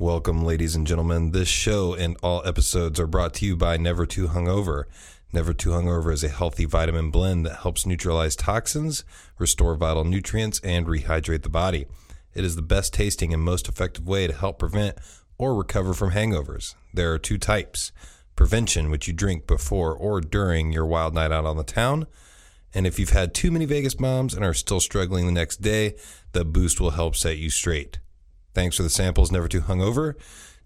Welcome, ladies and gentlemen. This show and all episodes are brought to you by Never Too Hungover. Never Too Hungover is a healthy vitamin blend that helps neutralize toxins, restore vital nutrients, and rehydrate the body. It is the best tasting and most effective way to help prevent or recover from hangovers. There are two types prevention, which you drink before or during your wild night out on the town. And if you've had too many Vegas bombs and are still struggling the next day, the boost will help set you straight. Thanks for the samples, Never Too Hungover.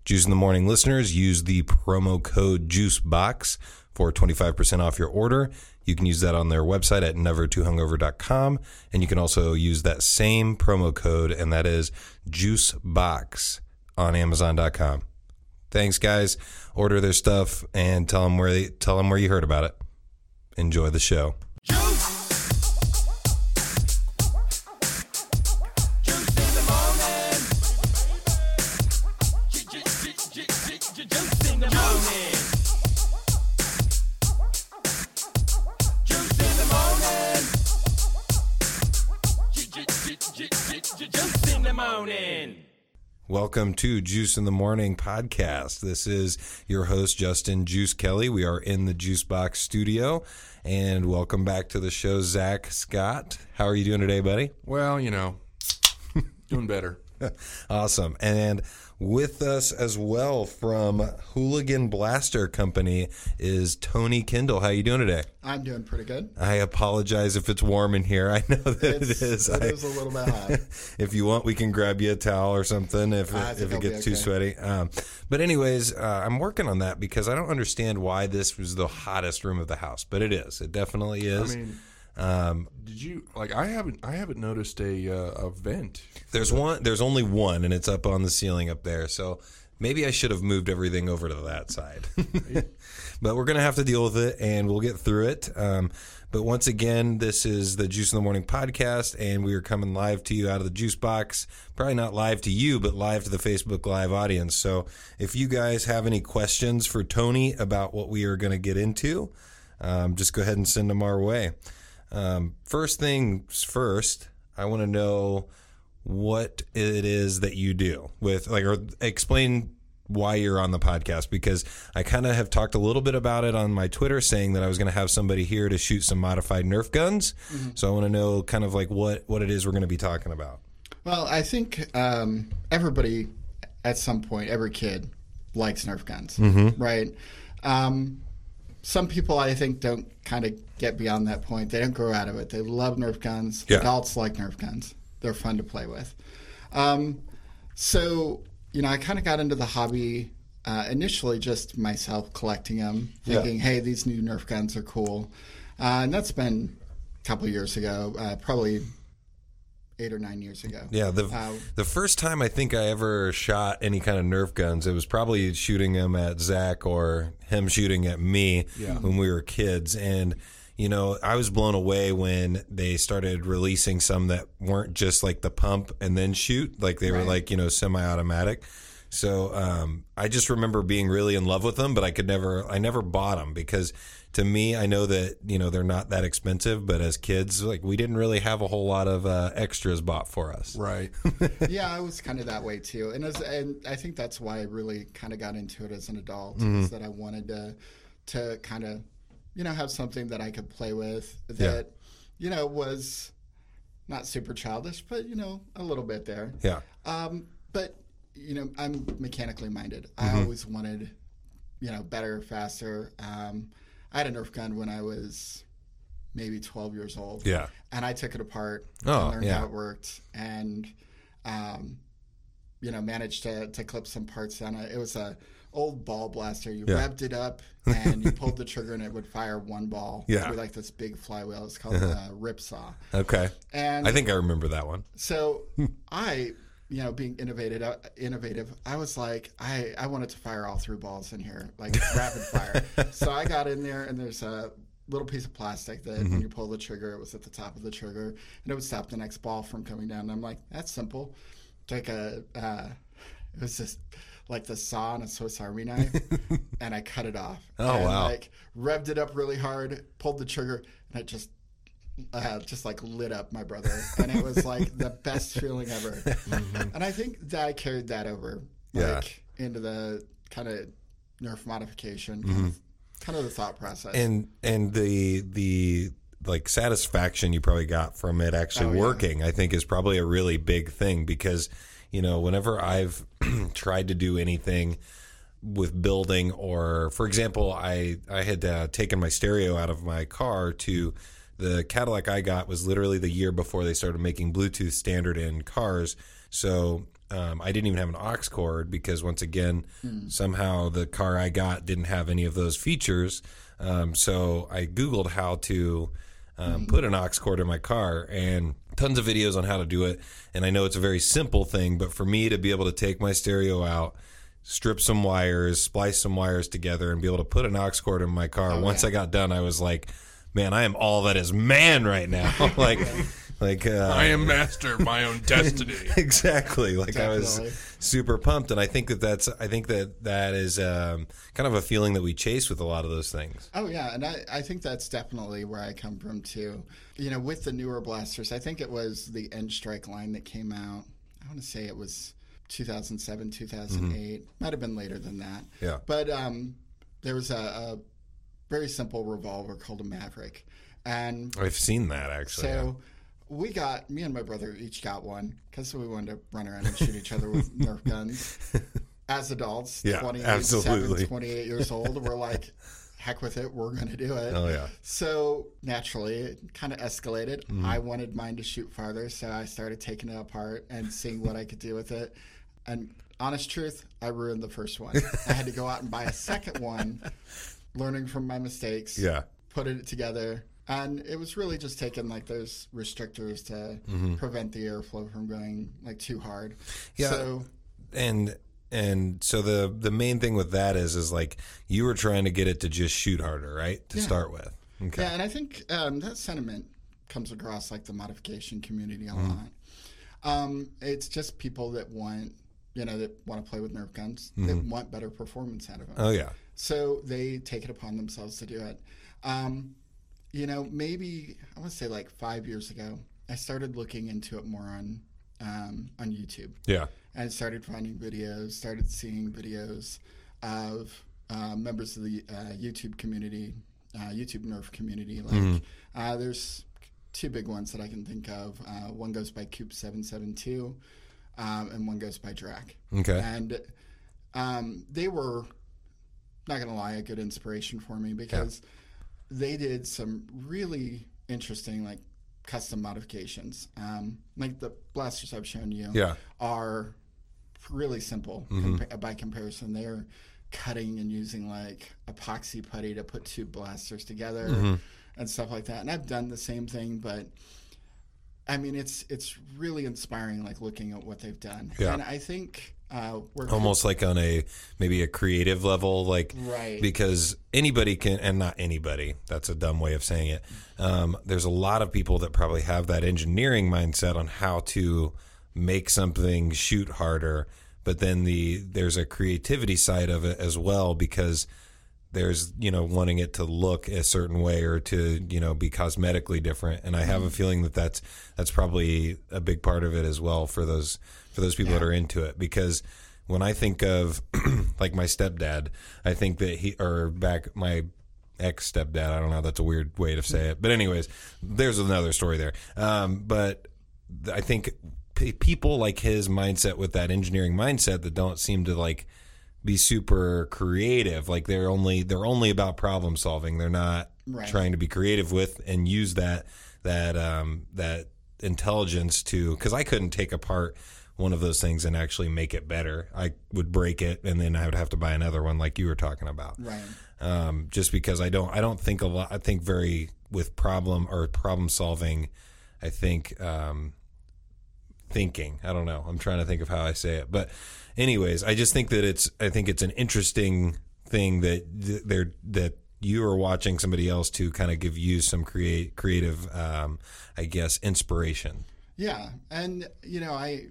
Juice in the Morning listeners, use the promo code JUICEBOX for 25% off your order. You can use that on their website at nevertoohungover.com. And you can also use that same promo code, and that is JUICEBOX on Amazon.com. Thanks, guys. Order their stuff and tell them where they, tell them where you heard about it. Enjoy the show. Welcome to Juice in the Morning podcast. This is your host, Justin Juice Kelly. We are in the Juice Box studio. And welcome back to the show, Zach Scott. How are you doing today, buddy? Well, you know, doing better. awesome. And with us as well from Hooligan Blaster Company is Tony Kendall. How you doing today? I'm doing pretty good. I apologize if it's warm in here. I know that it's, it is. It I, is a little bit hot. if you want, we can grab you a towel or something if, I if it gets too sweaty. Um, but anyways, uh, I'm working on that because I don't understand why this was the hottest room of the house, but it is. It definitely I is. mean, um, did you like? I haven't. I haven't noticed a uh, a vent. there's one. There's only one, and it's up on the ceiling up there. So maybe I should have moved everything over to that side. but we're gonna have to deal with it, and we'll get through it. Um, but once again, this is the Juice in the Morning podcast, and we are coming live to you out of the Juice Box. Probably not live to you, but live to the Facebook Live audience. So if you guys have any questions for Tony about what we are going to get into, um, just go ahead and send them our way. Um, first things first, I want to know what it is that you do with like or explain why you're on the podcast because I kind of have talked a little bit about it on my Twitter saying that I was going to have somebody here to shoot some modified Nerf guns. So I want to know kind of like what what it is we're going to be talking about. Well, I think um, everybody at some point, every kid likes Nerf guns, right? Um, some people, I think, don't kind of get beyond that point. They don't grow out of it. They love Nerf guns. Yeah. Adults like Nerf guns. They're fun to play with. Um, so, you know, I kind of got into the hobby uh, initially just myself collecting them, thinking, hey, these new Nerf guns are cool. Uh, and that's been a couple of years ago, uh, probably eight or nine years ago. Yeah, the Uh, the first time I think I ever shot any kind of Nerf guns, it was probably shooting them at Zach or him shooting at me when we were kids. And you know, I was blown away when they started releasing some that weren't just like the pump and then shoot, like they were like you know semi-automatic. So um, I just remember being really in love with them, but I could never, I never bought them because to me, I know that you know they're not that expensive, but as kids, like we didn't really have a whole lot of uh, extras bought for us. Right. yeah, I was kind of that way too, and as, and I think that's why I really kind of got into it as an adult. Mm-hmm. Is that I wanted to to kind of you know have something that I could play with that you know was not super childish, but you know a little bit there. Yeah. Um, but you know, I'm mechanically minded. Mm-hmm. I always wanted, you know, better, faster. Um, I had a Nerf gun when I was maybe 12 years old. Yeah. And I took it apart Oh, and learned yeah. how it worked and, um, you know, managed to, to clip some parts on it. It was a old ball blaster. You Yeah. revved it up and you pulled the trigger and it would fire one ball Yeah. with like this big flywheel. It's called a rip saw. Okay. And I think I remember that one. so I, you know, being innovative, uh, innovative, I was like, I, I wanted to fire all three balls in here, like rapid fire. So I got in there, and there's a little piece of plastic that when you pull the trigger, it was at the top of the trigger, and it would stop the next ball from coming down. And I'm like, that's simple. Take a, uh, it was just like the saw on a Swiss Army knife, and I cut it off. Oh, and, wow. Like revved it up really hard, pulled the trigger, and it just uh, just like lit up my brother, and it was like the best feeling ever. And I think that I carried that over Yeah. like into the kind of Nerf modification, kind, of, kind of the thought process. Mm-hmm. and and the the like satisfaction you probably got from it actually Oh, yeah. working i think is probably a really big thing because you know whenever i've tried to do anything with building or for example i i had uh, taken my stereo out of my car to the cadillac i got was literally the year before they started making bluetooth standard in cars so um, I didn't even have an aux cord because once again, somehow the car I got didn't have any of those features. Um, so I Googled how to um, put an aux cord in my car and tons of videos on how to do it. And I know it's a very simple thing, but for me to be able to take my stereo out, strip some wires, splice some wires together, and be able to put an aux cord in my car. Once I got done, I was like, man, I am all that is man right now. like, like uh, I am master of my own destiny. exactly like i was super pumped and i think that that's i think that that is um, kind of a feeling that we chase with a lot of those things Oh yeah, and I, I think that's definitely where I come from too. You know, with the newer blasters, I think it was the N-Strike line that came out. I want to say it was 2007, 2008. Might have been later than that. Yeah. But um, there was a, a very simple revolver called a Maverick, and i've seen that actually so we got me and my brother each got one because we wanted to run around and shoot each other with Nerf guns. As adults, Yeah, 27, absolutely. 28 years old, we're like, heck with it, we're going to do it. oh yeah So naturally, it kind of escalated. Mm-hmm. I wanted mine to shoot farther, so I started taking it apart and seeing what I could do with it. And honest truth, I ruined the first one. I had to go out and buy a second one, learning from my mistakes yeah Putting it together and it was really just taking like those restrictors to Mm-hmm. prevent the airflow from going like too hard Yeah. so and and so the the main thing with that is is like you were trying to get it to just shoot harder right to Yeah. start with okay yeah and i think um, that sentiment comes across like the modification community Mm-hmm. a lot um, it's just people that want you know that want to play with nerf guns Mm-hmm. that want better performance out of them oh yeah So they take it upon themselves to do it. Um, you know, maybe I want to say like five years ago, I started looking into it more on um, on YouTube, yeah and started finding videos, started seeing videos of uh, members of the uh, YouTube community, uh, YouTube Nerf community. Like, uh, there's two big ones that I can think of. Uh, one goes by Coop seven seven two, um, and one goes by Drac okay and um, they were not gonna lie a good inspiration for me because they did some really interesting like custom modifications um, like the blasters i've shown you Yeah. are really simple mm-hmm. compa- uh, by comparison they're cutting and using like epoxy putty to put two blasters together mm-hmm. and stuff like that and i've done the same thing but I mean, it's it's really inspiring, like looking at what they've done. Yeah. And I think uh, we're almost like on a maybe a creative level like Right. because anybody can and not anybody that's a dumb way of saying it um, there's a lot of people that probably have that engineering mindset on how to make something shoot harder but then the there's a creativity side of it as well because there's you know wanting it to look a certain way or to you know be cosmetically different. And i have a feeling that that's that's probably a big part of it as well for those for those people that are into it. Because when i think of like my stepdad i think that he or back my ex stepdad i don't know that's a weird way to say it. But anyways there's another story there. Um, but i think p- people like his mindset with that engineering mindset that don't seem to like be super creative like they're only they're only about problem solving they're not Right. trying to be creative with and use that that um that intelligence to because i couldn't take apart one of those things and actually make it better i would break it and then i would have to buy another one like you were talking about right. um, just because I don't I don't think a lot I think very with problem or problem solving I think um, thinking I don't know I'm trying to think of how I say it but anyways I just think that it's I think it's an interesting thing that th- they're that you are watching somebody else to kind of give you some create creative um, I guess inspiration Yeah, and you know, I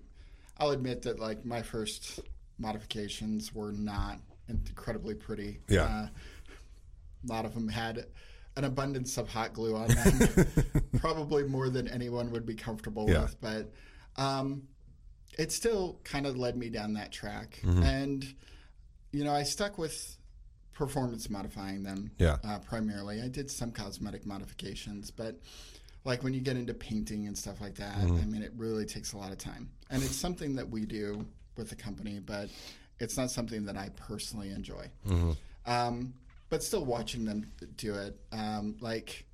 I'll admit that like my first modifications were not incredibly pretty. Yeah. Uh, a lot of them had an abundance of hot glue on them, probably more than anyone would be comfortable Yeah. with. But um, it still kind of led me down that track, Mm-hmm. and you know, I stuck with performance modifying them. Yeah. uh, primarily. I did some cosmetic modifications, but like when you get into painting and stuff like that, Mm-hmm. I mean, it really takes a lot of time, and it's something that we do with the company, but it's not something that I personally enjoy. Mm-hmm. Um, but still watching them do it, um, like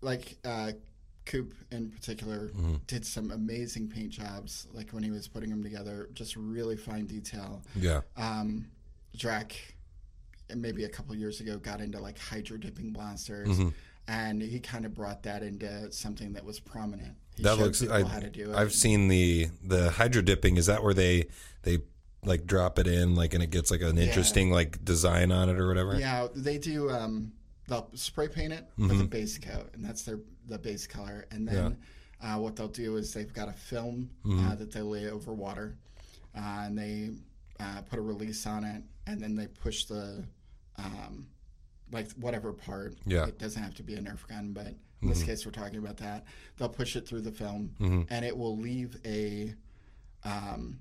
like uh, Coop in particular Mm-hmm. did some amazing paint jobs. Like when he was putting them together, just really fine detail. Yeah. Um, Drac, maybe a couple years ago, got into like hydro dipping blasters, Mm-hmm. and he kind of brought that into something that was prominent. He That looks. I, how to do it. I've seen the the hydro dipping. Is that where they they like drop it in like and it gets like an interesting like design on it or whatever? Yeah, they do. Um, they'll spray paint it Mm-hmm. with a base coat, and that's their the base color. And then uh, what they'll do is they've got a film Mm-hmm. uh, that they lay over water, uh, and they uh, put a release on it, and then they push the um, like whatever part. Yeah. Mm-hmm. it doesn't have to be a Nerf gun, but in this case, we're talking about that. They'll push it through the film, Mm-hmm. and it will leave a um,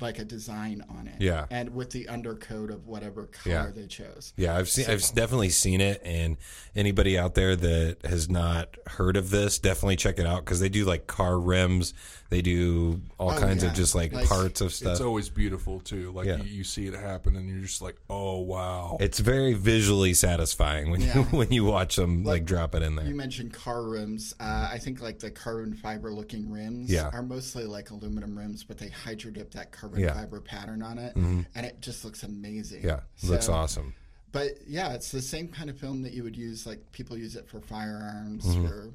like a design on it. Yeah. And with the undercoat of whatever color Yeah. they chose. Yeah, I've seen, I've definitely seen it, and anybody out there that has not heard of this, definitely check it out because they do like car rims, they do all Oh, kinds of just like, Like, parts of stuff. It's always beautiful too. Like Yeah. you, you see it happen, and you're just like, "Oh wow!" It's very visually satisfying when you when you watch them like, drop it in there. You mentioned car rims. Uh, I think like the carbon fiber looking rims Yeah. are mostly like aluminum rims, but they hydro dip that carbon Yeah. Mm-hmm. fiber pattern on it, and it just looks amazing. yeah, looks awesome. But yeah, it's the same kind of film that you would use. Like people use it for firearms, for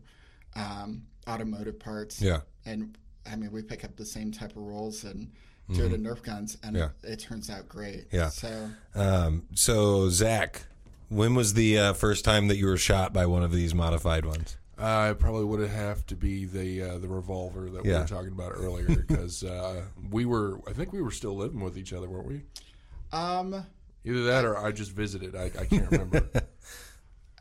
um, automotive parts. Mm-hmm. Yeah, and I mean, we pick up the same type of rolls and do it in Nerf guns, and Mm-hmm. Yeah. it, it turns out great. Yeah. So Um, so Zach, when was the uh, first time that you were shot by one of these modified ones? Uh, it probably would have to be the uh, the revolver that we were talking about earlier because uh, we were. I think we were still living with each other, weren't we? um, Either that or I just visited. I, I can't remember.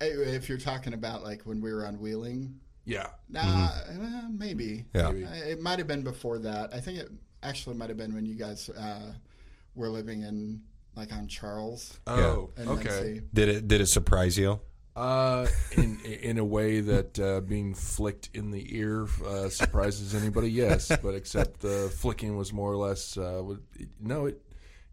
If you're talking about like when we were on Wheeling, yeah. nah, uh, maybe. Mm-hmm. Yeah. Maybe. Uh, It might have been before that. I think it actually might have been when you guys uh, were living in like on Charles Oh, and okay. Muncie. Did it did it surprise you? Uh, in in a way that uh, being flicked in the ear uh, surprises anybody, yes. But except the flicking was more or less. Uh, no, it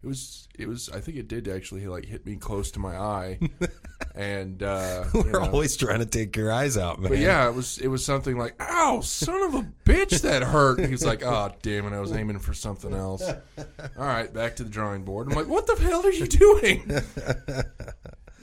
it was it was. I think it did actually like hit me close to my eye, and uh, We're know. always trying to take your eyes out, man. But yeah, it was it was something like, "Ow, son of a bitch, that hurt." He's like, "Oh, damn it, I was aiming for something else." All right, back to the drawing board. I'm like, "What the hell are you doing?"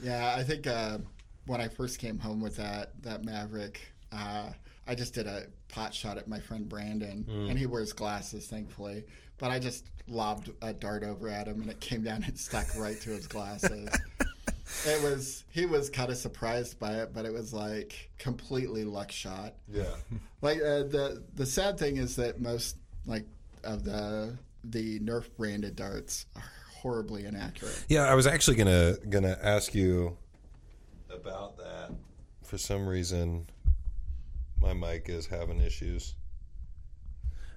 Yeah, I think uh, when I first came home with that that Maverick, uh, I just did a pot shot at my friend Brandon, Mm. and he wears glasses, thankfully. But I just lobbed a dart over at him, and it came down and stuck right to his glasses. it was he was kind of surprised by it, but it was like completely luck shot. yeah. Like uh, the the sad thing is that most like of the the Nerf branded darts are horribly inaccurate. Yeah, I was actually gonna gonna ask you about that. For some reason, my mic is having issues.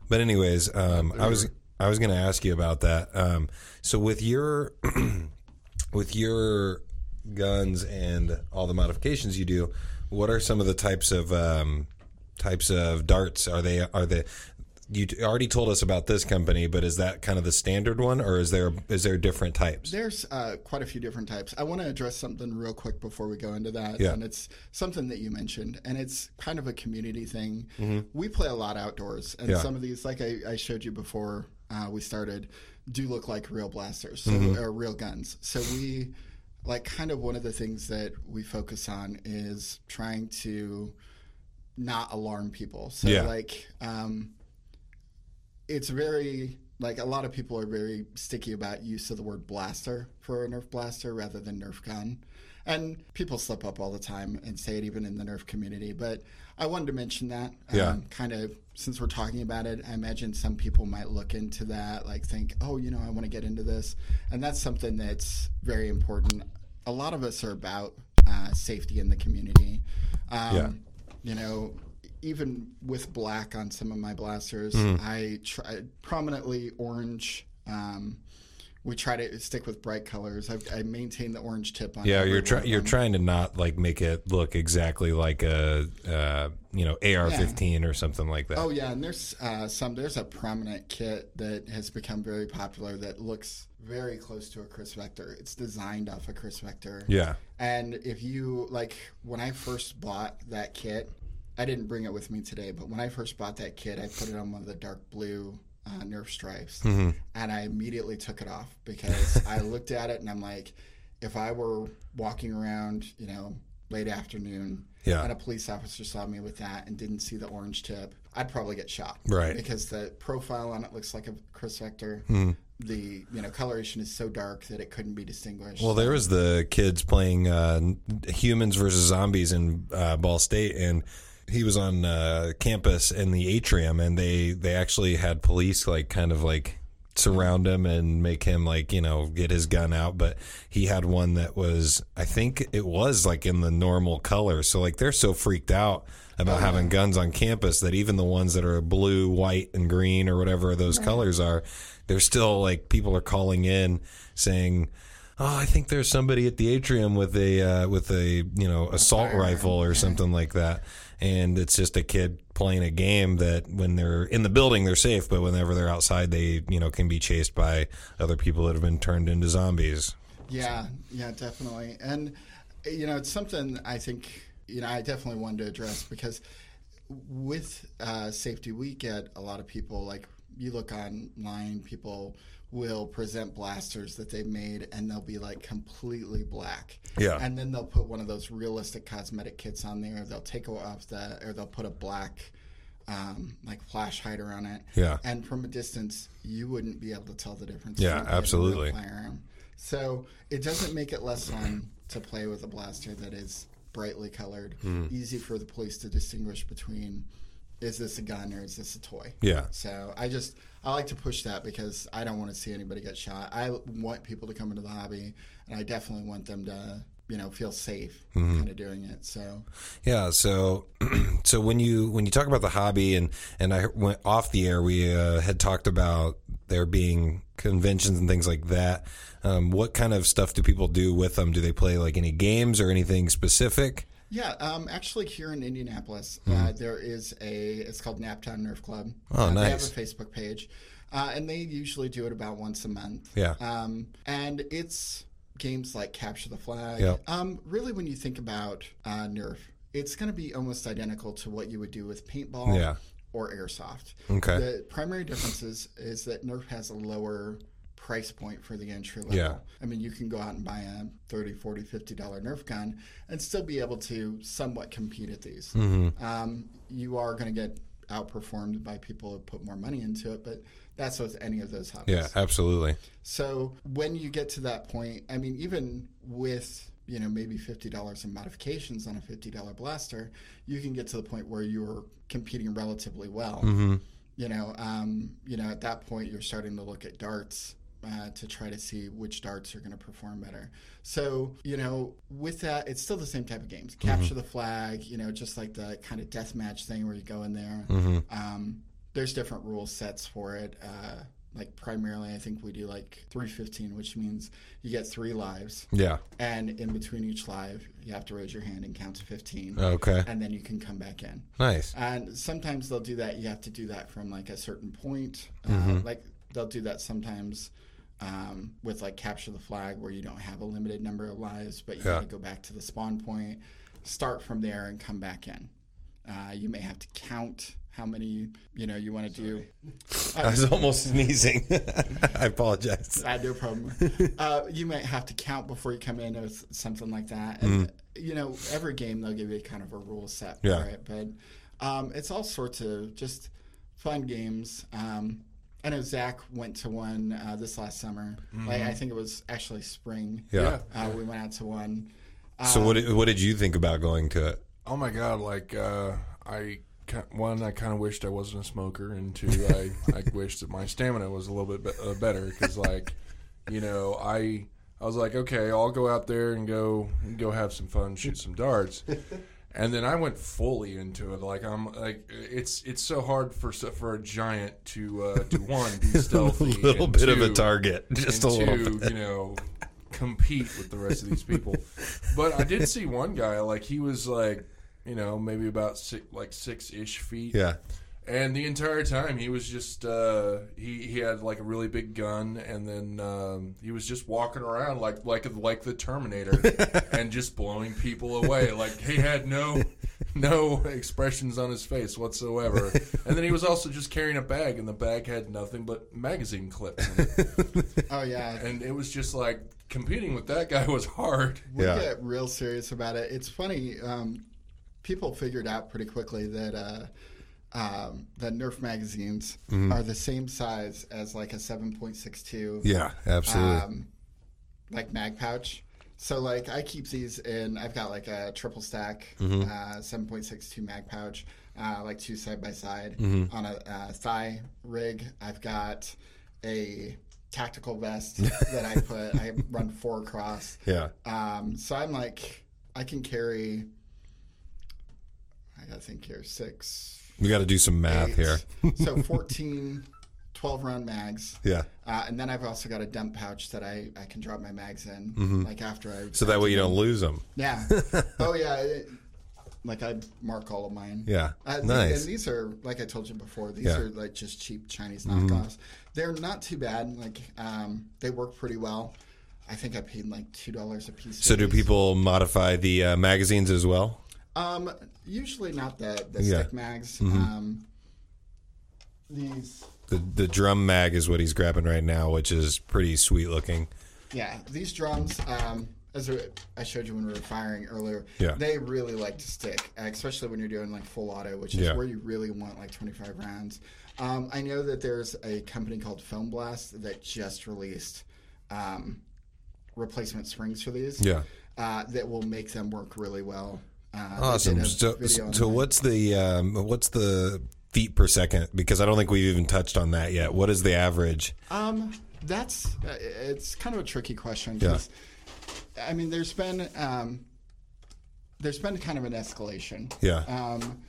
But anyways, um, I was I was gonna ask you about that. Um, so with your with your guns and all the modifications you do, what are some of the types of um, types of darts? Are they are they you already told us about this company, but is that kind of the standard one, or is there is there different types? There's uh, quite a few different types. I want to address something real quick before we go into that. Yeah. And it's something that you mentioned, and it's kind of a community thing. We play a lot outdoors, and Mm-hmm. Yeah. some of these, like I, I showed you before uh, we started, do look like real blasters, so, Mm-hmm. or real guns. So we, like, kind of one of the things that we focus on is trying to not alarm people. So, Yeah. like, um, it's very like a lot of people are very sticky about use of the word blaster for a Nerf blaster rather than Nerf gun. And people slip up all the time and say it even in the Nerf community. But I wanted to mention that. Yeah. kind of since we're talking about it, I imagine some people might look into that, like think, oh, you know, I want to get into this. And that's something that's very important. A lot of us are about uh, safety in the community. Um, Yeah. You know, even with black on some of my blasters, Mm-hmm. I try prominently orange. Um, we try to stick with bright colors. I, I maintain the orange tip on. It. Yeah, you're trying you're trying to not like make it look exactly like a uh, you know AR-15 or something like that. Oh yeah, and there's uh, some. There's a prominent kit that has become very popular that looks very close to a KRISS Vector. It's designed off a KRISS Vector. Yeah. And if you like, when I first bought that kit, I didn't bring it with me today, but when I first bought that kit, I put it on one of the dark blue uh, Nerf stripes, Mm-hmm. and I immediately took it off because I looked at it and I'm like, if I were walking around, you know, late afternoon, Yeah. and a police officer saw me with that and didn't see the orange tip, I'd probably get shot, Right. Because the profile on it looks like a KRISS Vector. Hmm. The you know coloration is so dark that it couldn't be distinguished. Well, there was the kids playing uh, humans versus zombies in uh, Ball State, and he was on uh, campus in the atrium, and they they actually had police like kind of like surround him and make him like you know get his gun out. But he had one that was i think it was like in the normal color. So like they're so freaked out about having guns on campus that even the ones that are blue white and green or whatever those colors are they're still like people are calling in saying oh, I think there's somebody at the atrium with a uh, with a you know assault rifle or something like that, and it's just a kid playing a game that when they're in the building they're safe, but whenever they're outside they you know can be chased by other people that have been turned into zombies. Yeah, yeah, definitely. And you know, it's something I think you know I definitely wanted to address because with uh, safety week, get a lot of people like you look online, people will present blasters that they've made and they'll be like completely black. Yeah. And then they'll put one of those realistic cosmetic kits on there. They'll take off the or they'll put a black um, like flash hider on it. Yeah. And from a distance, you wouldn't be able to tell the difference. Yeah, between a real absolutely. Firearm. So it doesn't make it less fun to play with a blaster that is brightly colored, Hmm. easy for the police to distinguish between is this a gun or is this a toy. Yeah. So I just I like to push that because I don't want to see anybody get shot. I want people to come into the hobby, and I definitely want them to you know feel safe Mm-hmm. kind of doing it. So Yeah, so so when you when you talk about the hobby and and I went off the air, we uh, had talked about there being conventions and things like that. Um, what kind of stuff do people do with them? Do they play like any games or anything specific? Yeah, um, actually here in Indianapolis, uh, there is a it's called Naptown Nerf Club. Hmm. Oh, uh, They have a Facebook page, uh, and they usually do it about once a month. Yeah. Um, and it's games like Capture the Flag. Yep. Um, really, when you think about uh, Nerf, it's going to be almost identical to what you would do with paintball Yeah. or airsoft. Okay. The primary difference is, is that Nerf has a lower price point for the entry level. Yeah. I mean, you can go out and buy a 30 40 $50 Nerf gun and still be able to somewhat compete at these. Mm-hmm. Um, you are going to get outperformed by people who put more money into it, but that's with any of those hobbies. Yeah, absolutely. So when you get to that point, I mean, even with you know maybe fifty dollars in modifications on a fifty dollar blaster, you can get to the point where you're competing relatively well. Mm-hmm. You know, um, you know, at that point, you're starting to look at darts. Uh, to try to see which darts are going to perform better. So, you know, with that, it's still the same type of games. Capture the flag, you know, just like the kind of deathmatch thing where you go in there. Mm-hmm. Um, there's different rule sets for it. Uh, like primarily, I think we do like 315, which means you get three lives, Yeah. and in between each live, you have to raise your hand and count to 15, Okay. and then you can come back in. Nice. And sometimes they'll do that. You have to do that from like a certain point. Mm-hmm. Uh, like they'll do that sometimes um, with like capture the flag, where you don't have a limited number of lives, but you Yeah. got to go back to the spawn point, start from there, and come back in. Uh, you may have to count how many you know you want to do. I was almost sneezing. I apologize. I had no problem. uh, you might have to count before you come in or something like that. And you know, every game they'll give you kind of a rule set for it, but um, it's all sorts of just fun games. Um, I know Zach went to one uh, this last summer. Like I think it was actually spring. Yeah. Uh, we went out to one. Uh, So what did, what did you think about going to it? Oh my god! Like uh, I one, I kind of wished I wasn't a smoker, and two, I I wished that my stamina was a little bit be- uh, better because like, you know, I I was like, okay, I'll go out there and go and go have some fun, shoot some darts. and then I went fully into it. Like I'm like it's it's so hard for for a giant to uh, to one be stealthy, a little bit of a target, just a little two, bit. you know, compete with the rest of these people. but I did see one guy like he was like you know maybe about six, like six ish feet. Yeah. And the entire time he was just uh, he he had like a really big gun, and then um, he was just walking around like like like the Terminator, and just blowing people away. Like he had no no expressions on his face whatsoever. And then he was also just carrying a bag, and the bag had nothing but magazine clips. In it. Oh yeah, And it was just like competing with that guy was hard. we Yeah. get real serious about it. It's funny. Um, people figured out pretty quickly that uh, um, that Nerf magazines Mm-hmm. are the same size as like a seven point six two. Yeah, absolutely. um, like mag pouch. So like I keep these in. I've got like a triple stack, Mm-hmm. uh, seven point six two mag pouch, uh, like two side by side Mm-hmm. on a uh, thigh rig. I've got a tactical vest that I put. I run four across. yeah. Um, so I'm like I can carry. I gotta think here six. We got to do some math eight. here. so 14, 12 round mags. Yeah. Uh, and then I've also got a dump pouch that I, I can drop my mags in, like after I. Mm-hmm. So that way you don't lose them. Yeah. oh yeah. it- like I mark all of mine. Yeah. Uh, nice. And these are like I told you before. These Yeah. Mm-hmm. are like just cheap Chinese knockoffs. They're not too bad. Like um, they work pretty well. I think I paid like two dollars a piece. So do people modify the uh, magazines as well? Um, usually not the the Yeah. Mm-hmm. stick mags. Um, these. The the drum mag is what he's grabbing right now, which is pretty sweet looking. Yeah, these drums, um, as I showed you when we were firing earlier, Yeah. they really like to stick, especially when you're doing like full auto, which is Yeah. where you really want like 25 rounds. Um, I know that there's a company called Film Blast that just released um, replacement springs for these. Yeah. uh, that will make them work really well. Uh, Awesome. So, so what's the um, what's the feet per second? Because I don't think we've even touched on that yet. What is the average? Um, that's uh, it's kind of a tricky question. 'cause, I mean, there's been um, there's been kind of an escalation. Yeah. Um,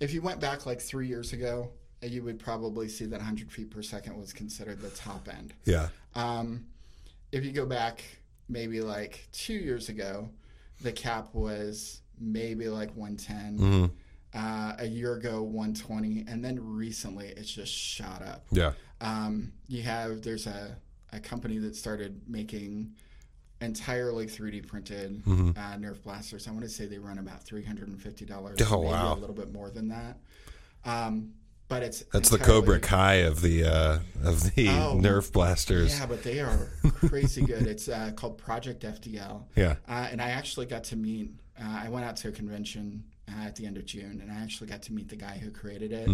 if you went back like three years ago, uh, you would probably see that 100 feet per second was considered the top end. Yeah. Um, if you go back maybe like two years ago, the cap was maybe like 110. Mm-hmm. Uh, a year ago, 120, and then recently it's just shot up. Yeah. Um, you have there's a, a company that started making entirely 3D printed Mm-hmm. uh, Nerf blasters. I want to say they run about three hundred and fifty dollars. Oh, maybe wow. a little bit more than that. Um, but it's That's the Cobra Kai of the uh, of the Oh. Nerf blasters. Yeah, but they are crazy good. It's uh, called Project FDL. Yeah. Uh, and I actually got to meet. Uh, I went out to a convention uh, at the end of June, and I actually got to meet the guy who created it.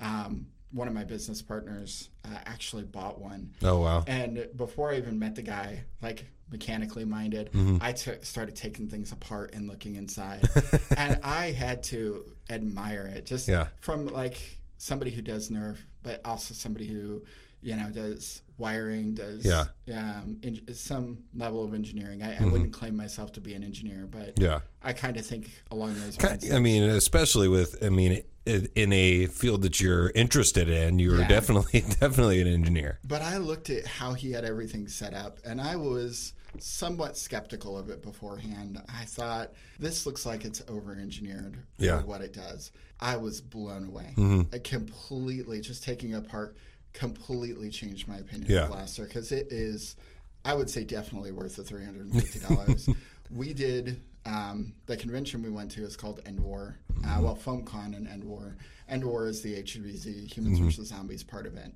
Um, one of my business partners uh, actually bought one, Oh wow. and before I even met the guy, like mechanically minded, I took started taking things apart and looking inside, and I had to admire it just Yeah. from like somebody who does Nerf, but also somebody who you know does wiring, does Yeah. um, in, some level of engineering. I, I wouldn't claim myself to be an engineer, but Yeah. I kind of think along those lines. I mean, especially with I mean, in a field that you're interested in, you're Yeah. definitely definitely an engineer. But I looked at how he had everything set up, and I was somewhat skeptical of it beforehand. I thought this looks like it's over engineered for Yeah. what it does. I was blown away. Mm-hmm. I completely just taking apart completely changed my opinion Yeah. of Blaster because it is, I would say, definitely worth the three hundred and fifty dollars. we did um, the convention we went to is called End War. Uh, well, FoamCon and End War. End War is the HVZ Humans versus Zombies part of it,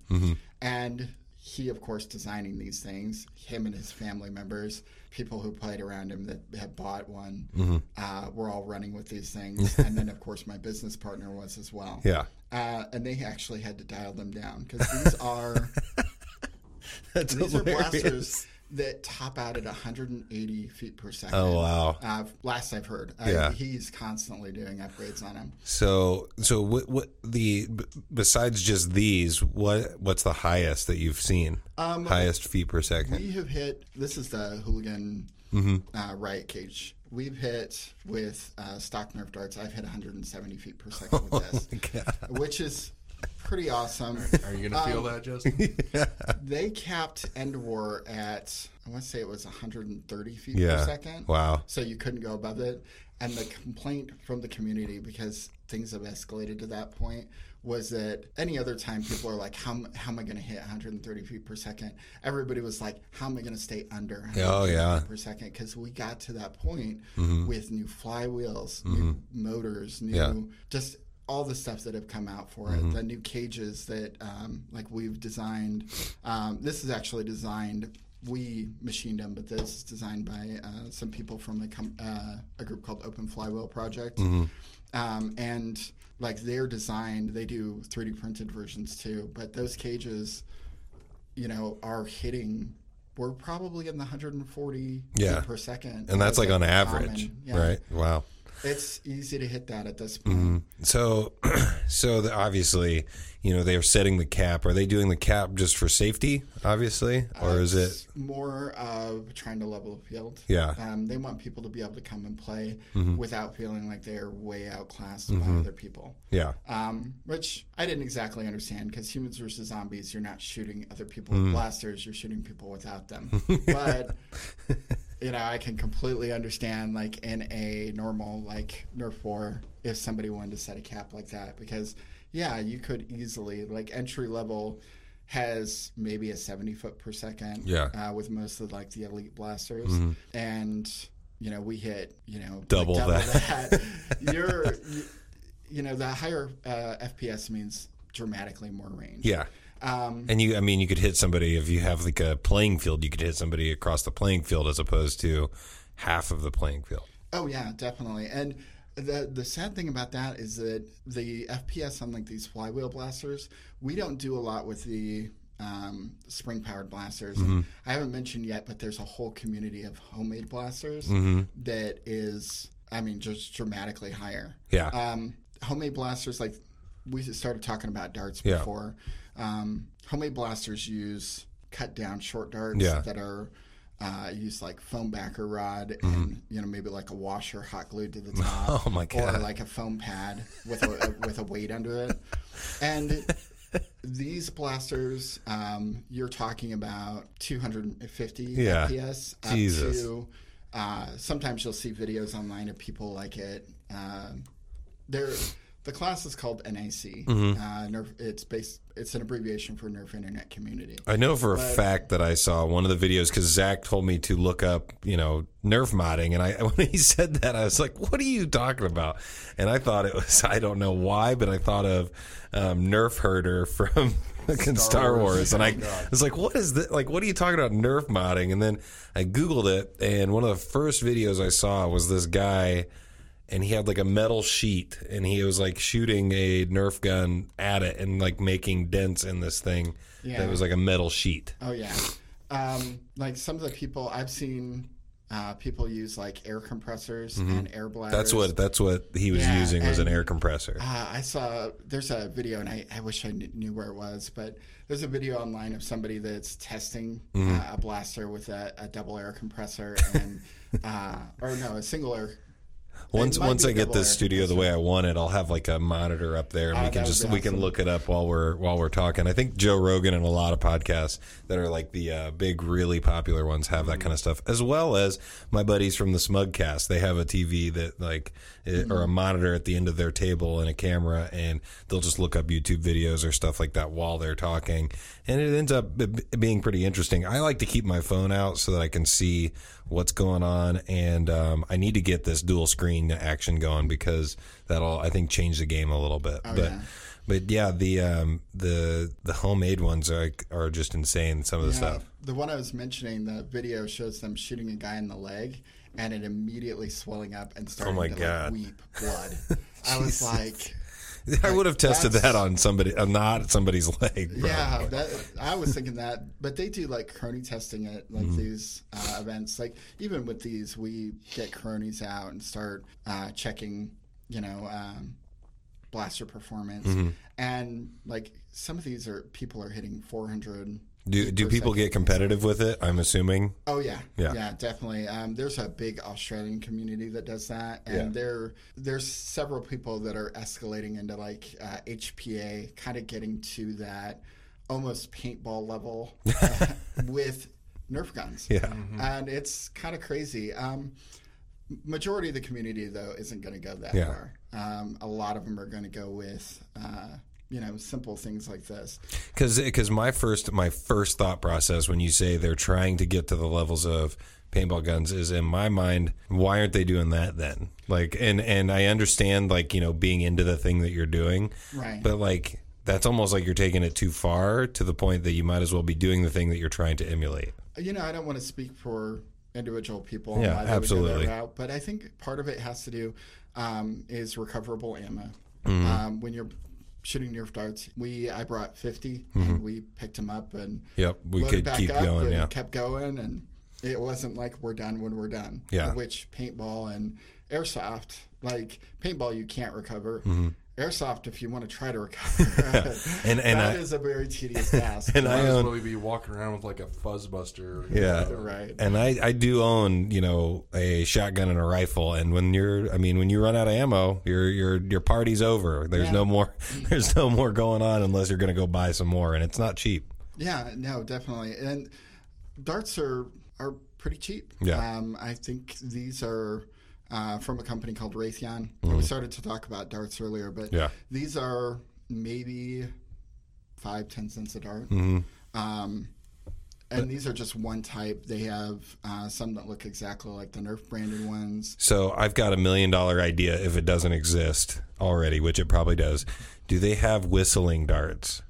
and he, of course, designing these things. Him and his family members, people who played around him that had bought one, uh, were all running with these things. and then, of course, my business partner was as well. Yeah. Uh, and they actually had to dial them down because these are these are blasters that top out at 180 feet per second. Oh wow. Uh, last I've heard, Yeah. he's constantly doing upgrades on him. So so what what the besides just these, what what's the highest that you've seen? Um, highest feet per second. We have hit. This is the hooligan Mm-hmm. uh, riot cage we've hit with uh, stock Nerf darts. I've hit 170 feet per second with this, God. which is pretty awesome. Are you going to feel Um, that, Justin? They capped End War at I want to say it was 130 feet Yeah. per second. Wow. So you couldn't go above it. And the complaint from the community, because things have escalated to that point, was that any other time people are like, how, am- how am I going to hit 130 feet per second? Everybody was like, how am I going to stay under Oh, yeah. feet per second? Because we got to that point Mm-hmm. with new flywheels, new motors, new Yeah. just all the stuff that have come out for Mm-hmm. it, the new cages that um, like we've designed. Um, this is actually designed. We machined them, but this is designed by uh, some people from a, com- uh, a group called Open Flywheel Project. Mm-hmm. Um, and like they're designed, they do 3D printed versions too. But those cages, you know, are hitting. We're probably in the 140 Yeah. per second, And that's like on average. Yeah. right? Wow. It's easy to hit that at this point. Mm-hmm. So, so the, obviously, you know, they are setting the cap. Are they doing the cap just for safety, obviously, or is it? More of trying to level the field. Yeah. Mm-hmm. Um, they want people to be able to come and play without feeling like they're way outclassed by other people. Yeah. Um, which I didn't exactly understand because humans versus zombies, you're not shooting other people Mm. with blasters, you're shooting people without them. but you know, I can completely understand like in a normal like Nerf war if somebody wanted to set a cap like that because yeah, you could easily like entry level has maybe a 70 foot per second Yeah. Mm-hmm. uh, with most of like the elite blasters and you know we hit you know like, Double that. that. you're you, you know the higher uh, fps means dramatically more range Yeah. Um, And you, I mean, you could hit somebody if you have like a playing field. You could hit somebody across the playing field as opposed to half of the playing field. Oh yeah, definitely. And the the sad thing about that is that the FPS on like these flywheel blasters, we don't do a lot with the um, spring powered blasters. Mm-hmm. I haven't mentioned yet, but there's a whole community of homemade blasters Mm-hmm. that is, I mean, just dramatically higher. Yeah. Um, homemade blasters, like we started talking about darts Yeah. before. Um, homemade blasters use cut down short darts Yeah. that are uh, use like foam backer rod and you know maybe like a washer hot glued to the top. Mm-hmm. Oh, my Or like a foam pad with a, with a weight under it, and. These blasters, um, you're talking about 250 Yeah. FPS up Jesus. to. Uh, sometimes you'll see videos online of people like it. Um, they're the class is called NIC. Mm-hmm. Uh, Nerf, it's based. It's an abbreviation for Nerf Internet Community. I know for a fact that I saw one of the videos because Zach told me to look up, you know, Nerf modding, and I when he said that, I was like, "What are you talking about?" And I thought it was, I don't know why, but I thought of um, Nerf Herder from fucking Star, Wars, Wars. and Oh, I was like, "What is that? Like, what are you talking about Nerf modding?" And then I googled it, and one of the first videos I saw was this guy. And he had like a metal sheet, and he was like shooting a Nerf gun at it, and like making dents in this thing. Yeah. That was like a metal sheet. Oh yeah, um, like some of the people I've seen, uh, people use like air compressors and air bladders. Mm-hmm. That's what that's what he was Yeah, using was an air compressor. Uh, I saw there's a video, and I, I wish I knew where it was, but there's a video online of somebody that's testing Mm-hmm. uh, a blaster with a, a double air compressor and uh, or no, a single air. Once once I get this studio the way I want it, I'll have like a monitor up there, and Ah, we can just be we can look it up while we're while we're talking. I think Joe Rogan and a lot of podcasts that are like the uh, big, really popular ones have Mm-hmm. that kind of stuff, as well as my buddies from the Smugcast. They have a TV that like it, or a Mm-hmm. monitor at the end of their table and a camera, and they'll just look up YouTube videos or stuff like that while they're talking, and it ends up being pretty interesting. I like to keep my phone out so that I can see what's going on, and um, I need to get this dual screen action going because that'll I think change the game a little bit. but Oh, yeah. but yeah, the um, the the homemade ones are are just insane. Some of the Yeah, stuff. The one I was mentioning, the video shows them shooting a guy in the leg, and it immediately swelling up and starting Oh my to God. like weep blood. I was like, I would have tested that on somebody, uh, not somebody's leg. Bro. Yeah, that, I was thinking that, but they do like chrony testing at like Mm-hmm. these uh, events. Like even with these, we get chronies out and start uh, checking, you know, um, blaster performance, Mm-hmm. and like some of these are people are hitting 400 Do do people second. get competitive with it? I'm assuming. Oh yeah, Yeah. yeah, definitely. Um, there's a big Australian community that does that, and Yeah. there there's several people that are escalating into like uh, HPA, kind of getting to that almost paintball level uh, with Nerf guns. Yeah. and it's kind of crazy. Um, majority of the community though isn't going to go that Yeah. far. Um, a lot of them are going to go with. Uh, you know, simple things like this. Because because my first my first thought process when you say they're trying to get to the levels of paintball guns is in my mind why aren't they doing that then like and and I understand like you know being into the thing that you're doing Right. but like that's almost like you're taking it too far to the point that you might as well be doing the thing that you're trying to emulate you know, I don't want to speak for individual people. Yeah, why they would go that absolutely. route, but I think part of it has to do um, is recoverable ammo. Mm-hmm. Um, when you're shooting Nerf darts, we I brought 50 and we picked them up and yep Mm-hmm. we could back keep up going and yeah kept going and it wasn't like we're done when we're done. Yeah. Which paintball and airsoft, like paintball, you can't recover. Airsoft, if you want to try to recover. And- and that I- is a very tedious task. and Might I as own well be walking around with like a fuzzbuster. Yeah. right. And I, I do own, you know, a shotgun and a rifle. And when you're, I mean, when you run out of ammo, your your your party's over. There's Yeah. no more, there's no more going on unless you're going to go buy some more, and it's not cheap. Yeah, no, definitely. And darts are are pretty cheap. Yeah. Um, I think these are uh, from a company called Raytheon. Mm-hmm. We started to talk about darts earlier, but Yeah. these are maybe five, ten cents a dart. Mm-hmm. Um, and these are just one type. They have uh, some that look exactly like the Nerf branded ones. So I've got a million dollar idea if it doesn't exist already, which it probably does. Do they have whistling darts?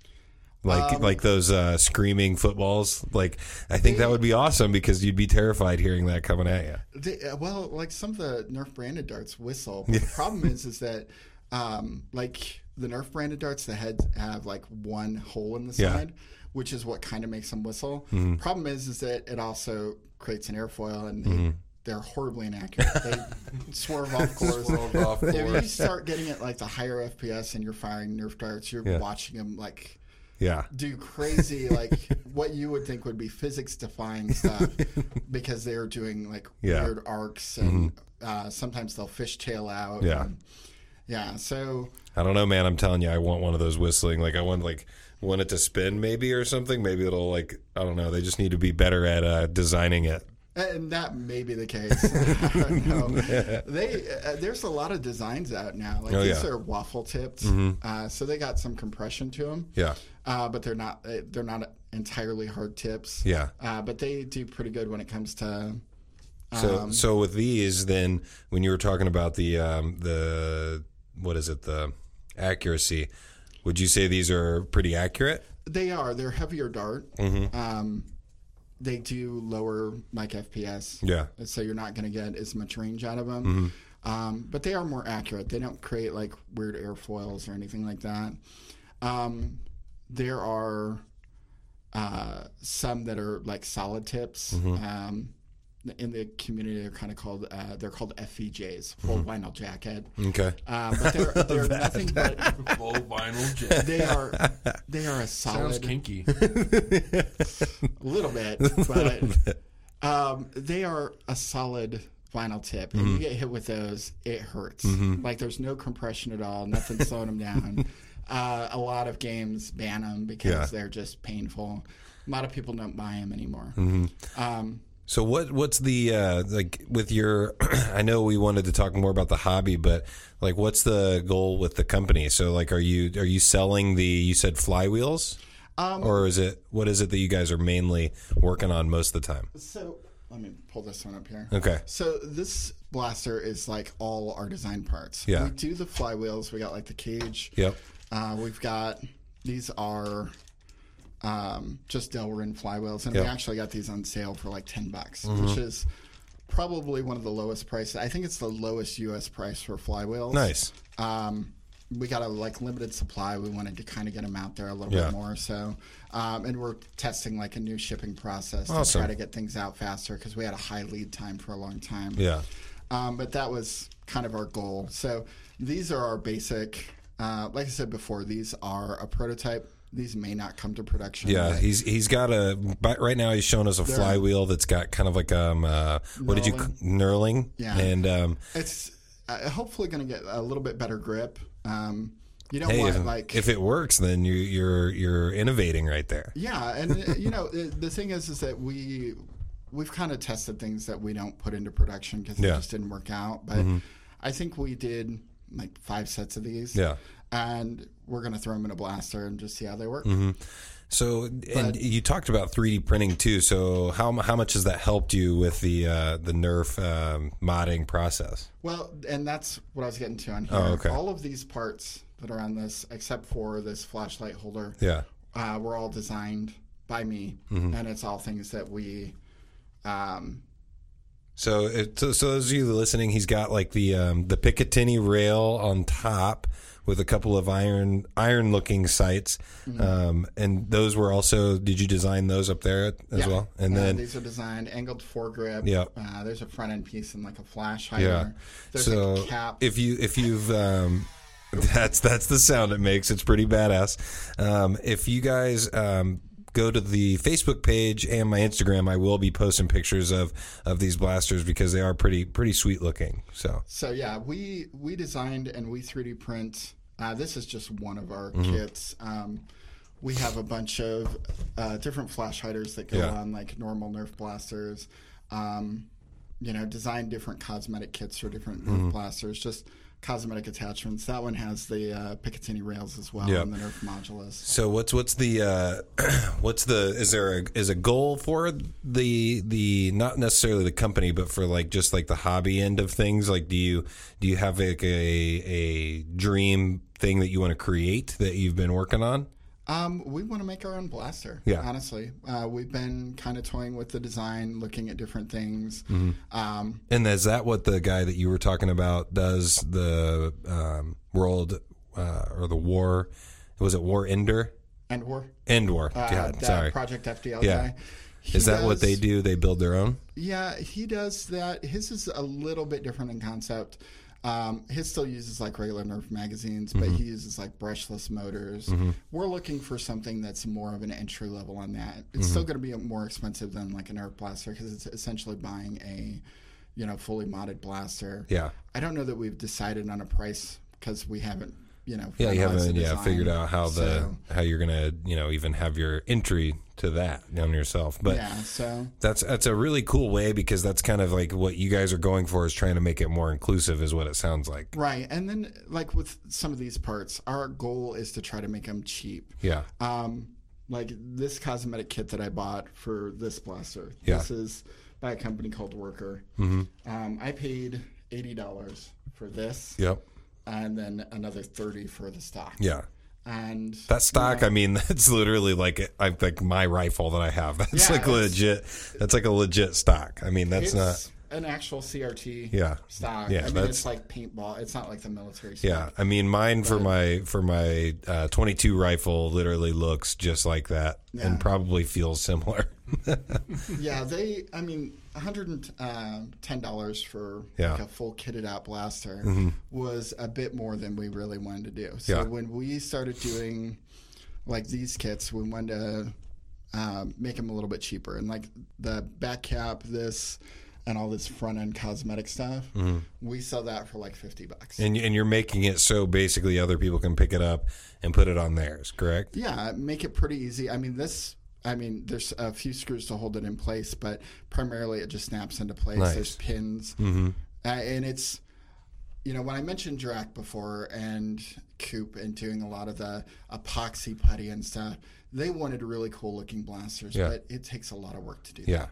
Like Um, like those uh, screaming footballs. Like I think that would be awesome because you'd be terrified hearing that coming at you. They, uh, well, like some of the Nerf branded darts whistle. But The problem is, is that um, like the Nerf branded darts, the heads have like one hole in the Yeah. side, which is what kind of makes them whistle. Problem is, is that it also creates an airfoil, and they, they're horribly inaccurate. they swerve off course. Swerve off If you start getting it like the higher FPS and you're firing Nerf darts, you're Yeah. watching them like Yeah. do crazy like what you would think would be physics defying stuff because they're doing like Yeah. Mm-hmm. weird arcs and uh, sometimes they'll fishtail out. Yeah. and- yeah. So I don't know, man. I'm telling you, I want one of those whistling. Like I want like want it to spin maybe or something. Maybe it'll like I don't know. They just need to be better at uh, designing it. and that may be the case. I don't know. They uh, there's a lot of designs out now. Like Oh, these yeah. Mm-hmm. are waffle tipped, uh, so they got some compression to them. Yeah. Uh, but they're not uh, they're not entirely hard tips. Yeah. Uh, but they do pretty good when it comes to So Um, so with these, then when you were talking about the um, the what is it the accuracy, would you say these are pretty accurate? They are. They're heavier dart. Mm-hmm. Um, they do lower like FPS. Yeah. So you're not going to get as much range out of them. Mm-hmm. Um, but they are more accurate. They don't create like weird airfoils or anything like that. Um, there are uh, some that are like solid tips. Mm-hmm. Um, in the community, they're kind of called uh, they're called FVJs, full Mm-hmm. vinyl jacket. Okay. Um, but they're, they're nothing but Full vinyl jet. they are they are a Sounds solid kinky. a little bit, but um, they are a solid vinyl tip. And you Mm-hmm. get hit with those, it hurts. Like there's no compression at all, nothing slowing them down. Uh, a lot of games ban them because Yeah. they're just painful. A lot of people don't buy them anymore. Mm-hmm. Um, So what what's the uh, like with your? I know we wanted to talk more about the hobby, but like, what's the goal with the company? So like, are you are you selling the? You said flywheels, Um, or is it what is it that you guys are mainly working on most of the time? so let me pull this one up here. Okay. So this blaster is like all our design parts. Yeah. We do the flywheels. We got like the cage. Yep. Uh, we've got these are um, just Delrin flywheels, and Yep. we actually got these on sale for like ten bucks, which is probably one of the lowest prices. I think it's the lowest U.S. price for flywheels. Nice. Um, we got a like limited supply. We wanted to kind of get them out there a little Yeah. bit more. So, um, and we're testing like a new shipping process to try to get things out faster because we had a high lead time for a long time. Yeah. Um, but that was kind of our goal. So these are our basic. Uh, like I said before, these are a prototype. these may not come to production. Yeah, he's he's got a right now he's showing us a flywheel that's got kind of like um uh, what did you knurling? Yeah. and um it's uh, hopefully going to get a little bit better grip. Um, you don't hey, want if, like if it works, then you you're you're innovating right there. yeah, and uh, you know the, thing is is that we we've kind of tested things that we don't put into production because Yeah. Mm-hmm. it just didn't work out. But I think we did like five sets of these. Yeah. and we're going to throw them in a blaster and just see how they work. Mm-hmm. So, and you talked about 3D printing too. So, how how much has that helped you with the uh, the Nerf um, modding process? Well, and that's what I was getting to on here. Oh, okay. All of these parts that are on this, except for this flashlight holder, Yeah. uh, were all designed by me, Mm-hmm. and it's all things that we. Um, So, it, so, so those of you listening, he's got like the um, the Picatinny rail on top with a couple of iron iron looking sights, Mm-hmm. um, and those were also. Did you design those up there as yeah. well? And Uh, then these are designed angled foregrip. Yeah. Uh, there's a front end piece and like a flash hider. yeah. There's So a cap. if you if you've um, that's that's the sound it makes. It's pretty badass. Um, if you guys um, go to the Facebook page and my Instagram, I will be posting pictures of of these blasters because they are pretty pretty sweet looking. So So yeah, we we designed and we 3D print. Uh, this is just one of our Mm-hmm. kits. Um, we have a bunch of uh, different flash hiders that go Yeah. on like normal Nerf blasters. Um, you know, design different cosmetic kits for different Mm-hmm. Nerf blasters. Just cosmetic attachments. That one has the uh, Picatinny rails as well Yeah. and the Nerf modulus. so what's what's the uh, what's the is there a is a goal for the the not necessarily the company but for like just like the hobby end of things like do you do you have like a a dream thing that you want to create that you've been working on Um, we want to make our own blaster. Yeah. honestly, uh, we've been kind of toying with the design, looking at different things. Mm-hmm. Um, And is that what the guy that you were talking about does? The um, world uh, or the war? Was it War Ender? and we're End War. uh, God, sorry. Project FDL Yeah. guy. He Is that what they do? They build their own? Yeah, he does that. His is a little bit different in concept. Um, his still uses like regular Nerf magazines, Mm-hmm. but he uses like brushless motors. We're looking for something that's more of an entry level on that. It's still Mm-hmm. going to be more expensive than like a Nerf blaster because it's essentially buying a, you know, fully modded blaster. Yeah. I don't know that we've decided on a price because we haven't, you know, Yeah, you haven't yeah figured out how the So, how you're gonna you know even have your entry to that on yourself. But yeah, so that's that's a really cool way because that's kind of like what you guys are going for is trying to make it more inclusive, is what it sounds like. right, and then like with some of these parts, our goal is to try to make them cheap. Yeah. Um, like this cosmetic kit that I bought for this blaster. Yeah. This is by a company called Worker. Mm-hmm. Um, I paid eighty dollars for this, Yep. And then another thirty for the stock. Yeah. And That stock, I mean, that's literally like I like my rifle that I have. That's Yeah, like legit. That's like a legit stock. I mean, that's it's not. an actual CRT Yeah. stock. Yeah, I mean, that's- it's like paintball. It's not like the military stock. Yeah, I mean, mine for my for my uh, 22 rifle literally looks just like that, Yeah. and probably feels similar. Yeah, they. I mean, one hundred and uh, ten dollars for Yeah. like a full kitted out blaster was a bit more than we really wanted to do. So Yeah. when we started doing like these kits, we wanted to um, make them a little bit cheaper, and like the back cap, this. And all this front end cosmetic stuff, we sell that for like fifty bucks. and and you're making it so basically other people can pick it up and put it on theirs, correct? Yeah, make it pretty easy. I mean, this. I mean, there's a few screws to hold it in place, but primarily it just snaps into place. Nice. There's pins, mm-hmm. uh, and it's. You know, when I mentioned Drac before and Coop and doing a lot of the epoxy putty and stuff, they wanted really cool looking blasters, Yeah. but it takes a lot of work to do Yeah. that.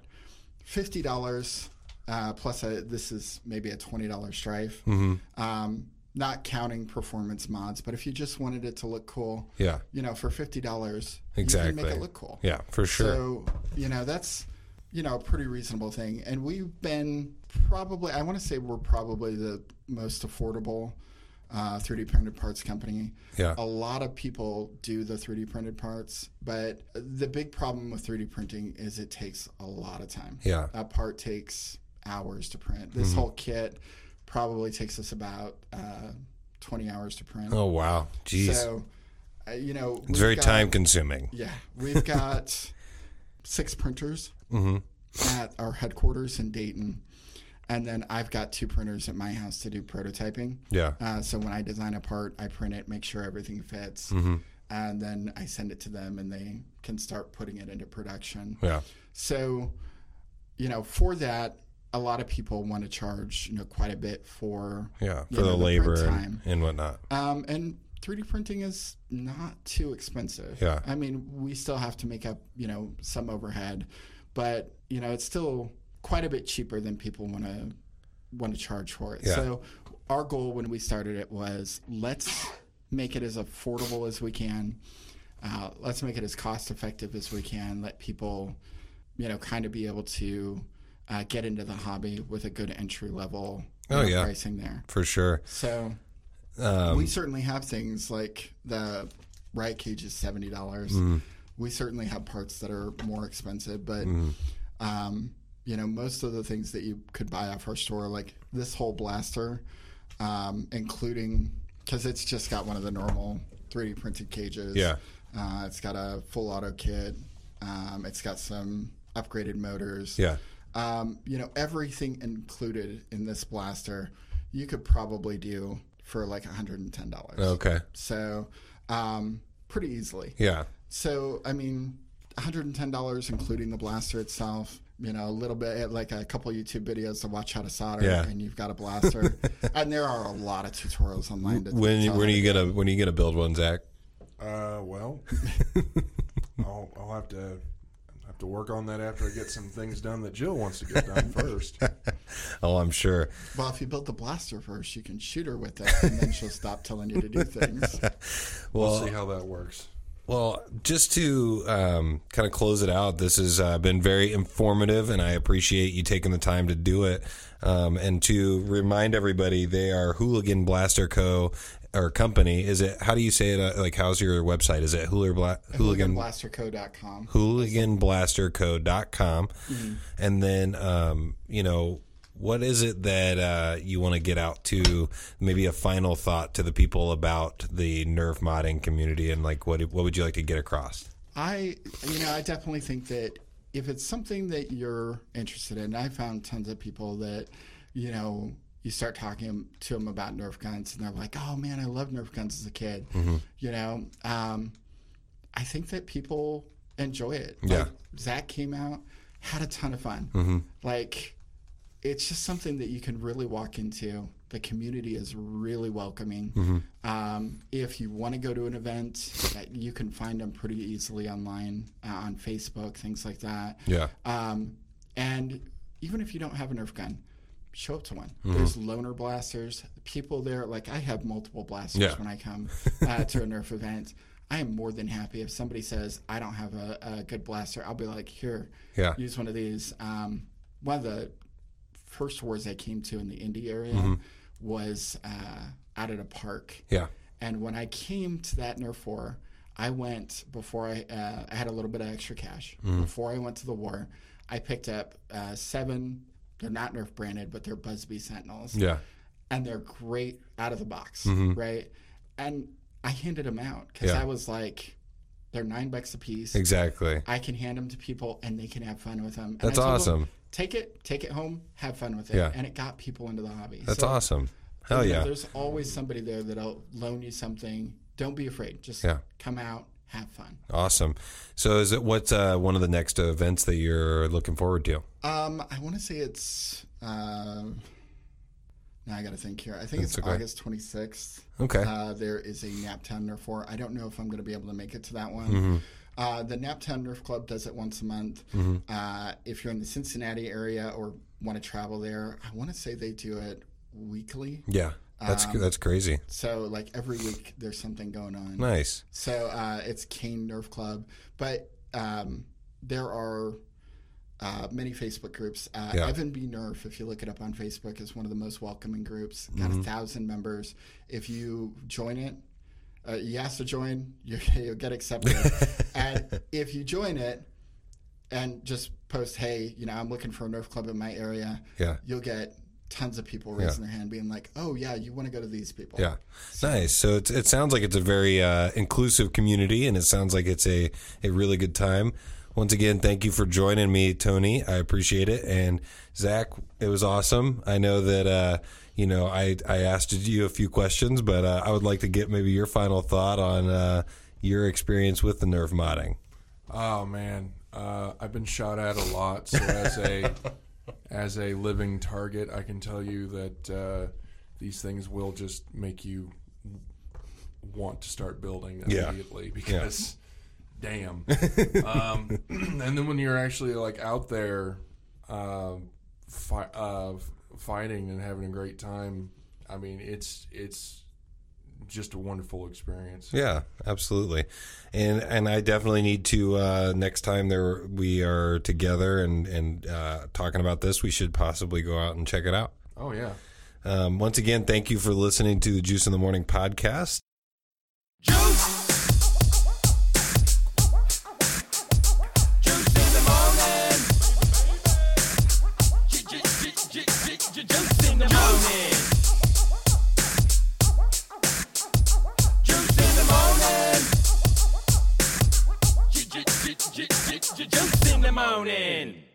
Fifty dollars uh, plus a, this is maybe a twenty dollar Stryfe. Mm-hmm. Um, not counting performance mods, but if you just wanted it to look cool, Yeah, you know, for fifty dollars, you exactly. can make it look cool. Yeah, for sure. So you know that's you know a pretty reasonable thing, and we've been probably I want to say we're probably the most affordable uh, 3D printed parts company. Yeah. A lot of people do the 3D printed parts, but the big problem with 3D printing is it takes a lot of time. Yeah. A part takes hours to print. This Mm-hmm. whole kit probably takes us about uh, 20 hours to print. oh wow, jeez. So, uh, you know, It's very got- time consuming. Yeah, we've got six printers Mm-hmm. at our headquarters in Dayton, and then I've got two printers at my house to do prototyping. Yeah. Uh, so when I design a part, I print it, make sure everything fits, Mm-hmm. and then I send it to them, and they can start putting it into production. Yeah. So, you know, for that, a lot of people want to charge, you know, quite a bit for, Yeah. For know, the the labor and, time. and whatnot. um, and 3D printing is not too expensive. Yeah. I mean, we still have to make up, you know, some overhead, but you know, it's still quite a bit cheaper than people want to want to charge for it. Yeah. So, our goal when we started it was let's make it as affordable as we can. Uh, let's make it as cost effective as we can. Let people, you know, kind of be able to uh, get into the hobby with a good entry level Oh, yeah. pricing there. For sure. So Um, we certainly have things like the riot cage is seventy dollars. Mm-hmm. We certainly have parts that are more expensive, but Mm-hmm. um, you know most of the things that you could buy off our store, like this whole blaster, um, including because it's just got one of the normal 3D printed cages. Yeah. uh, it's got a full auto kit. Um, it's got some upgraded motors yeah. Um, you know, everything included in this blaster, you could probably do for like $110. Okay. So, um, pretty easily. Yeah. So, I mean, $110 including the blaster itself. You know, a little bit like a couple YouTube videos to watch how to solder, Yeah. and you've got a blaster. and there are a lot of tutorials online. To When tell when are you to- gonna when are you gonna build one, Zach? Uh, well, I'll, I'll have to have to work on that after I get some things done that Jill wants to get done first. Oh, I'm sure. Well, if you build the blaster first, you can shoot her with it, and then she'll stop telling you to do things. We'll Well, see how that works. Well, just to um, kind of close it out, this has uh, been very informative, and I appreciate you taking the time to do it. Um, and to remind everybody, they are Hooligan Blaster Co. or company. Is it? How do you say it? Uh, like, how's your website? Is it Hooligan Bla- Hooligan HooliganBlasterCo.com. hooliganblasterco.com and then um, you know what is it that uh, you want to get out to maybe a final thought to the people about the nerf modding community and like what what would you like to get across I, you know, I definitely think that if it's something that you're interested in, I found tons of people that, you know, you start talking to them about Nerf guns, and they're like, "Oh man, I love Nerf guns as a kid." You know, um, I think that people enjoy it. Yeah. Like, Zach came out, had a ton of fun. Like, it's just something that you can really walk into. The community is really welcoming. Um, if you want to go to an event, you can find them pretty easily online uh, on Facebook, things like that. yeah Um, and even if you don't have a Nerf gun, show up to one. Mm-hmm. There's loaner blasters. People there, like I have multiple blasters Yeah. when I come uh, to a Nerf event. I am more than happy if somebody says I don't have a, a good blaster. I'll be like, here, Yeah. use one of these. Um, one of the first wars I came to in the Indy area Mm-hmm. was uh, out at a park. yeah And when I came to that Nerf war, I went before I, uh, I had a little bit of extra cash. Mm-hmm. Before I went to the war, I picked up uh, seven. They're not Nerf branded, but they're Busby Sentinels, yeah and they're great out of the box, Mm-hmm. right? And I handed them out because Yeah. I was like, they're nine bucks a piece. exactly I can hand them to people, and they can have fun with them. And That's told them, awesome. take it, take it home, have fun with it, Yeah. and it got people into the hobby. that's So, awesome hell you know, yeah there's always somebody there that'll loan you something. Don't be afraid. Just Yeah. come out, have fun. awesome so is it what's uh, one of the next events that you're looking forward to Um, I want to say it's. Um, now I got to think here. I think That's it's okay. August 26th. okay Uh, there is a Naptown Nerf War. I don't know if I'm going to be able to make it to that one. Mm-hmm. Uh, the Naptown Nerf Club does it once a month. Uh, if you're in the Cincinnati area or want to travel there, I want to say they do it weekly. yeah that's Um, that's crazy So like every week there's something going on. nice So uh, it's Kane Nerf Club, but um, there are uh, many Facebook groups. Uh, Yeah. Evan B Nerf, if you look it up on Facebook, is one of the most welcoming groups. Got Mm-hmm. a thousand members. If you join it, uh, you ask to join, you, you'll get accepted. and if you join it and just post, "Hey, you know, I'm looking for a Nerf club in my area," yeah you'll get tons of people raising their hand, being like, "Oh yeah, you want to go to these people." Yeah, nice. So it, it sounds like it's a very uh, inclusive community, and it sounds like it's a a really good time. Once again, thank you for joining me, Tony. I appreciate it. And Zach, it was awesome. I know that uh, you know I I asked you a few questions, but uh, I would like to get maybe your final thought on uh, your experience with the Nerf modding. Oh man, uh, I've been shot at a lot. So as a as a living target, I can tell you that uh, these things will just make you want to start building Yeah. immediately because damn. um, and then when you're actually like out there um, fi- uh, fighting and having a great time, I mean it's it's just a wonderful experience. Yeah, absolutely. And and I definitely need to uh, next time there we are together and and uh, talking about this, we should possibly go out and check it out. Oh yeah. Um, once again, thank you for listening to the Juice in the Morning podcast.